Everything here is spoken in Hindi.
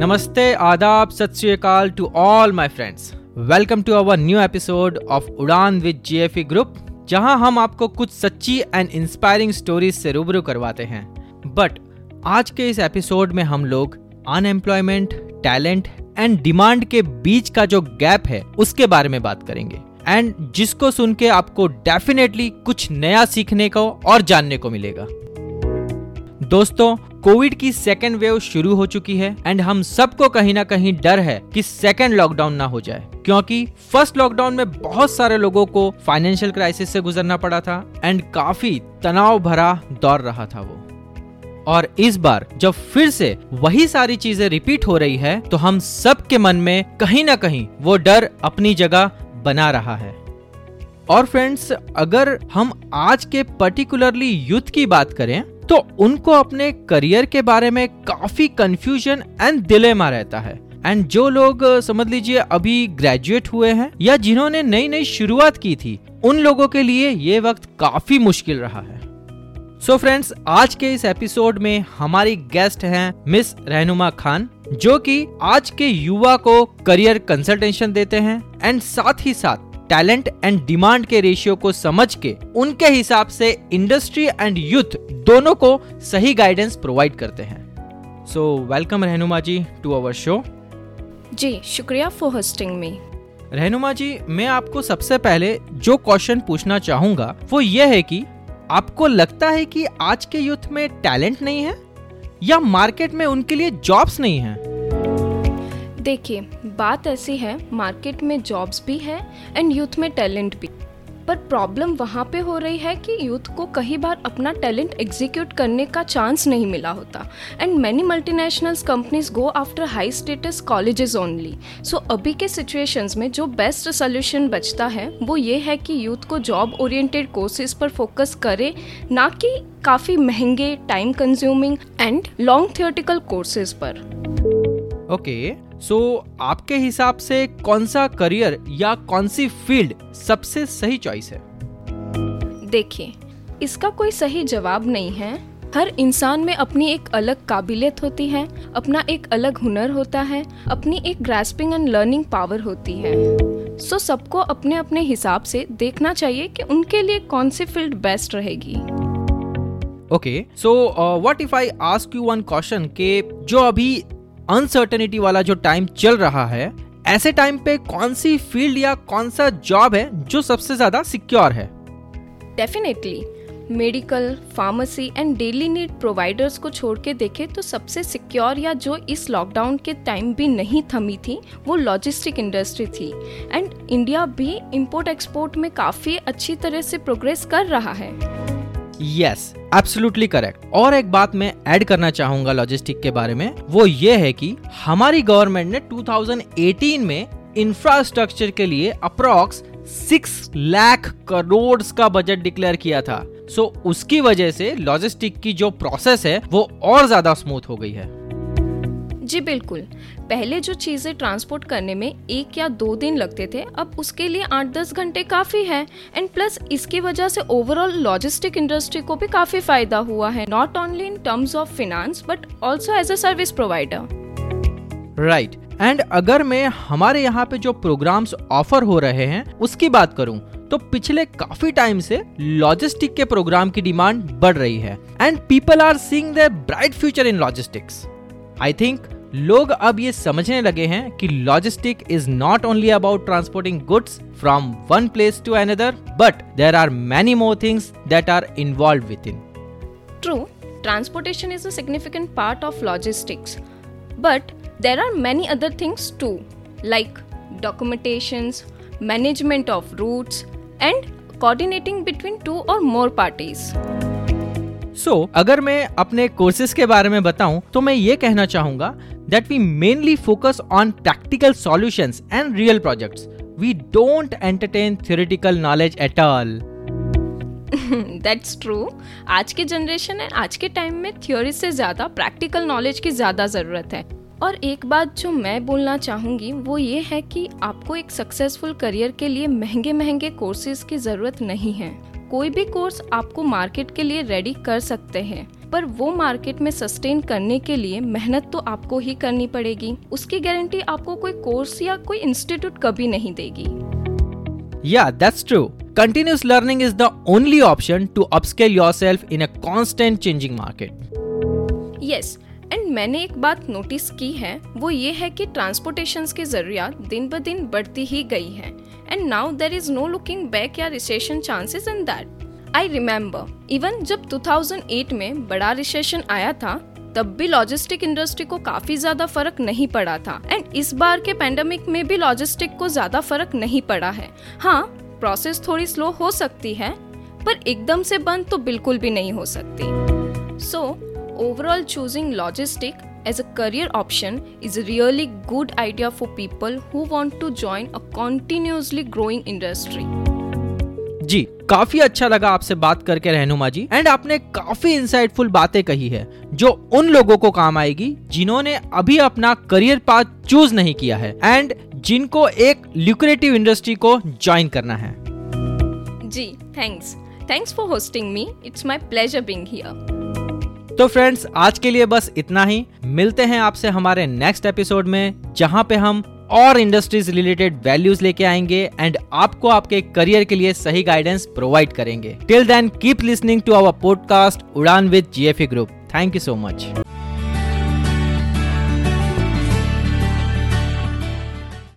नमस्ते, आदाब, सत श्रीकाल to all my friends welcome to our new episode of Udaan with GFE group जहाँ हम आपको कुछ सच्ची एंड इंस्पायरिंग स्टोरीज से रूबरू करवाते हैं। बट आज के इस एपिसोड में हम लोग अनएम्प्लॉयमेंट टैलेंट एंड डिमांड के बीच का जो गैप है, उसके बारे में बात करेंगे। एंड जिसको सुन के आपको डेफिनेटली कुछ नया सीखने को और जानने को मिलेगा। दोस्तों कोविड की सेकेंड वेव शुरू हो चुकी है एंड हम सबको कहीं ना कहीं डर है कि सेकेंड लॉकडाउन ना हो जाए, क्योंकि फ़र्स्ट लॉकडाउन में बहुत सारे लोगों को फाइनेंशियल क्राइसिस से गुजरना पड़ा था एंड काफ़ी तनाव भरा दौर रहा था वो। और इस बार जब फिर से वही सारी चीज़ें रिपीट हो रही है तो हम सब के मन में कहीं ना कहीं वो डर अपनी जगह बना रहा है। और फ्रेंड्स अगर हम आज के पर्टिकुलरली यूथ की बात करें तो उनको अपने करियर के बारे में काफ़ी कंफ्यूजन एंड दिलेमा रहता है। एंड जो लोग, समझ लीजिए, अभी ग्रेजुएट हुए हैं या जिन्होंने नई नई शुरुआत की थी, उन लोगों के लिए ये वक्त काफ़ी मुश्किल रहा है। सो so फ्रेंड्स आज के इस एपिसोड में हमारी गेस्ट हैं मिस रहनुमा खान जो कि आज के युवा को करियर कंसल्टेशन देते हैं। एंड साथ ही साथ टैलेंट एंड डिमांड के रेशियो को समझ के उनके हिसाब से इंडस्ट्री एंड यूथ दोनों को सही गाइडेंस प्रोवाइड करते हैं। सो वेलकम रहनुमा जी टू अवर शो जी शुक्रिया फॉर होस्टिंग मी रहनुमा जी मैं आपको सबसे पहले जो क्वेश्चन पूछना चाहूँगा वो ये है कि आपको लगता है कि आज के यूथ में टैलेंट नहीं है? या मार्केट में उनके लिए जॉब्स नहीं है? देखिए, बात ऐसी है, मार्केट में जॉब्स भी है एंड यूथ में टैलेंट भी। पर प्रॉब्लम वहाँ पे हो रही है कि यूथ को कई बार अपना टैलेंट एग्जीक्यूट करने का चांस नहीं मिला होता। And many multinationals companies go after high status colleges only so अभी के सिचुएशंस में जो बेस्ट सोल्यूशन बचता है, वो ये है कि यूथ को जॉब ओरिएंटेड कोर्सेज पर फोकस करे, ना कि काफ़ी महँगे time consuming and long theoretical courses पर। Okay okay. सो so, आपके हिसाब से कौन सा करियर या कौन सी फ़ील्ड सबसे सही चॉइस है? देखिए इसका कोई सही जवाब नहीं है। हर इंसान में अपनी एक अलग काबिलियत होती है अपना एक अलग हुनर होता है अपनी एक ग्रेस्पिंग एंड लर्निंग पावर होती है। सो so, सबको अपने अपने हिसाब से देखना चाहिए कि उनके लिए कौन सी फ़ील्ड बेस्ट रहेगी। Okay so what if I ask you one question के जो अभी अनसर्टेनिटी वाला जो टाइम चल रहा है, ऐसे टाइम पे कौन सी फ़ील्ड या कौन सा जॉब है जो सबसे ज़्यादा सिक्योर है? Definitely medical pharmacy and daily need providers को छोड़ के देखे तो सबसे सिक्योर या जो इस लॉकडाउन के टाइम भी नहीं थमी थी, वो लॉजिस्टिक इंडस्ट्री थी। एंड इंडिया भी इंपोर्ट एक्सपोर्ट में काफ़ी अच्छी तरह से प्रोग्रेस कर रहा है। यस एब्सोल्युटली करेक्ट और एक बात मैं ऐड करना चाहूँगा लॉजिस्टिक के बारे में वो ये है कि हमारी गवर्नमेंट ने 2018 में इंफ्रास्ट्रक्चर के लिए अप्रोक्स सिक्स लाख करोड़ का बजट डिक्लेयर किया था। सो so, उसकी वजह से लॉजिस्टिक की जो प्रोसेस है वो और ज़्यादा स्मूथ हो गई है। जी बिल्कुल। पहले जो चीज़ें ट्रांसपोर्ट करने में एक या दो दिन लगते थे, अब उसके लिए आठ दस घंटे काफ़ी है। एंड प्लस इसकी वजह से ओवरऑल लॉजिस्टिक इंडस्ट्री को भी काफ़ी फ़ायदा हुआ है। Not only in terms of finance but also as a service provider right and अगर मैं हमारे यहाँ पे जो प्रोग्राम्स ऑफ़र हो रहे हैं, उसकी बात करूँ तो पिछले काफ़ी टाइम से लॉजिस्टिक के प्रोग्राम की डिमांड बढ़ रही है। And people are seeing the bright future in logistics I think लोग अब ये समझने लगे हैं कि logistic is not only about transporting goods from one place to another but there are many more things that are involved within true transportation is a significant part of logistics but there are many other things too like documentations, management of routes, and coordinating between two or more parties. So so, अगर मैं अपने कोर्सेज के बारे में बताऊँ तो मैं ये कहना चाहूँगा that we mainly focus on practical solutions and real projects we don't entertain theoretical knowledge at all that's true आज के जनरेशन एंड आज के टाइम में थ्योरी से ज़्यादा प्रैक्टिकल नॉलेज की ज़्यादा ज़रूरत है। और एक बात जो मैं बोलना चाहूँगी वो ये है कि आपको एक सक्सेसफुल करियर के लिए महँगे महँगे कोर्सेज की ज़रूरत नहीं है। कोई भी कोर्स आपको मार्केट के लिए रेडी कर सकते हैं पर वो मार्केट में सस्टेन करने के लिए मेहनत तो आपको ही करनी पड़ेगी उसकी गारंटी आपको कोई कोर्स या कोई इंस्टीट्यूट कभी नहीं देगी Yeah, that's true. Continuous learning is the only option to upscale yourself in a constant changing market. Yes, and मैंने एक बात नोटिस की है वो ये है कि ट्रांसपोर्टेशन की ज़रूरत दिन ब दिन बढ़ती ही गई है and now there is no looking back या recession chances in that I remember even जब 2008 में बड़ा रिसेशन आया था, तब भी लॉजिस्टिक इंडस्ट्री को काफ़ी ज़्यादा फ़र्क नहीं पड़ा था. एंड इस बार के पेंडेमिक में भी लॉजिस्टिक को ज़्यादा फ़र्क नहीं पड़ा है. हाँ प्रोसेस थोड़ी स्लो हो सकती है, पर एकदम से बंद तो बिल्कुल भी नहीं हो सकती. So overall choosing logistic as a career option is a really good idea for people who want to join a continuously growing industry. जी काफ़ी अच्छा लगा आपसे बात करके रहनुमा जी। एंड आपने काफ़ी इंसाइटफुल बातें कही है जो उन लोगों को काम आएगी जिन्होंने अभी अपना करियर पाथ चूज़ नहीं किया है एंड जिनको एक ल्यूक्रेटिव इंडस्ट्री को ज्वाइन करना है। जी thanks thanks for hosting me it's my pleasure being here तो फ्रेंड्स आज के लिए बस इतना ही। मिलते हैं आपसे हमारे नेक्स्ट एपिसोड में, जहाँ पे हम और इंडस्ट्रीज़ रिलेटेड वैल्यूज़ लेके आएँगे एंड आपको आपके करियर के लिए सही गाइडेंस प्रोवाइड करेंगे। Till then keep listening to our podcast Udaan with GFE group thank you so much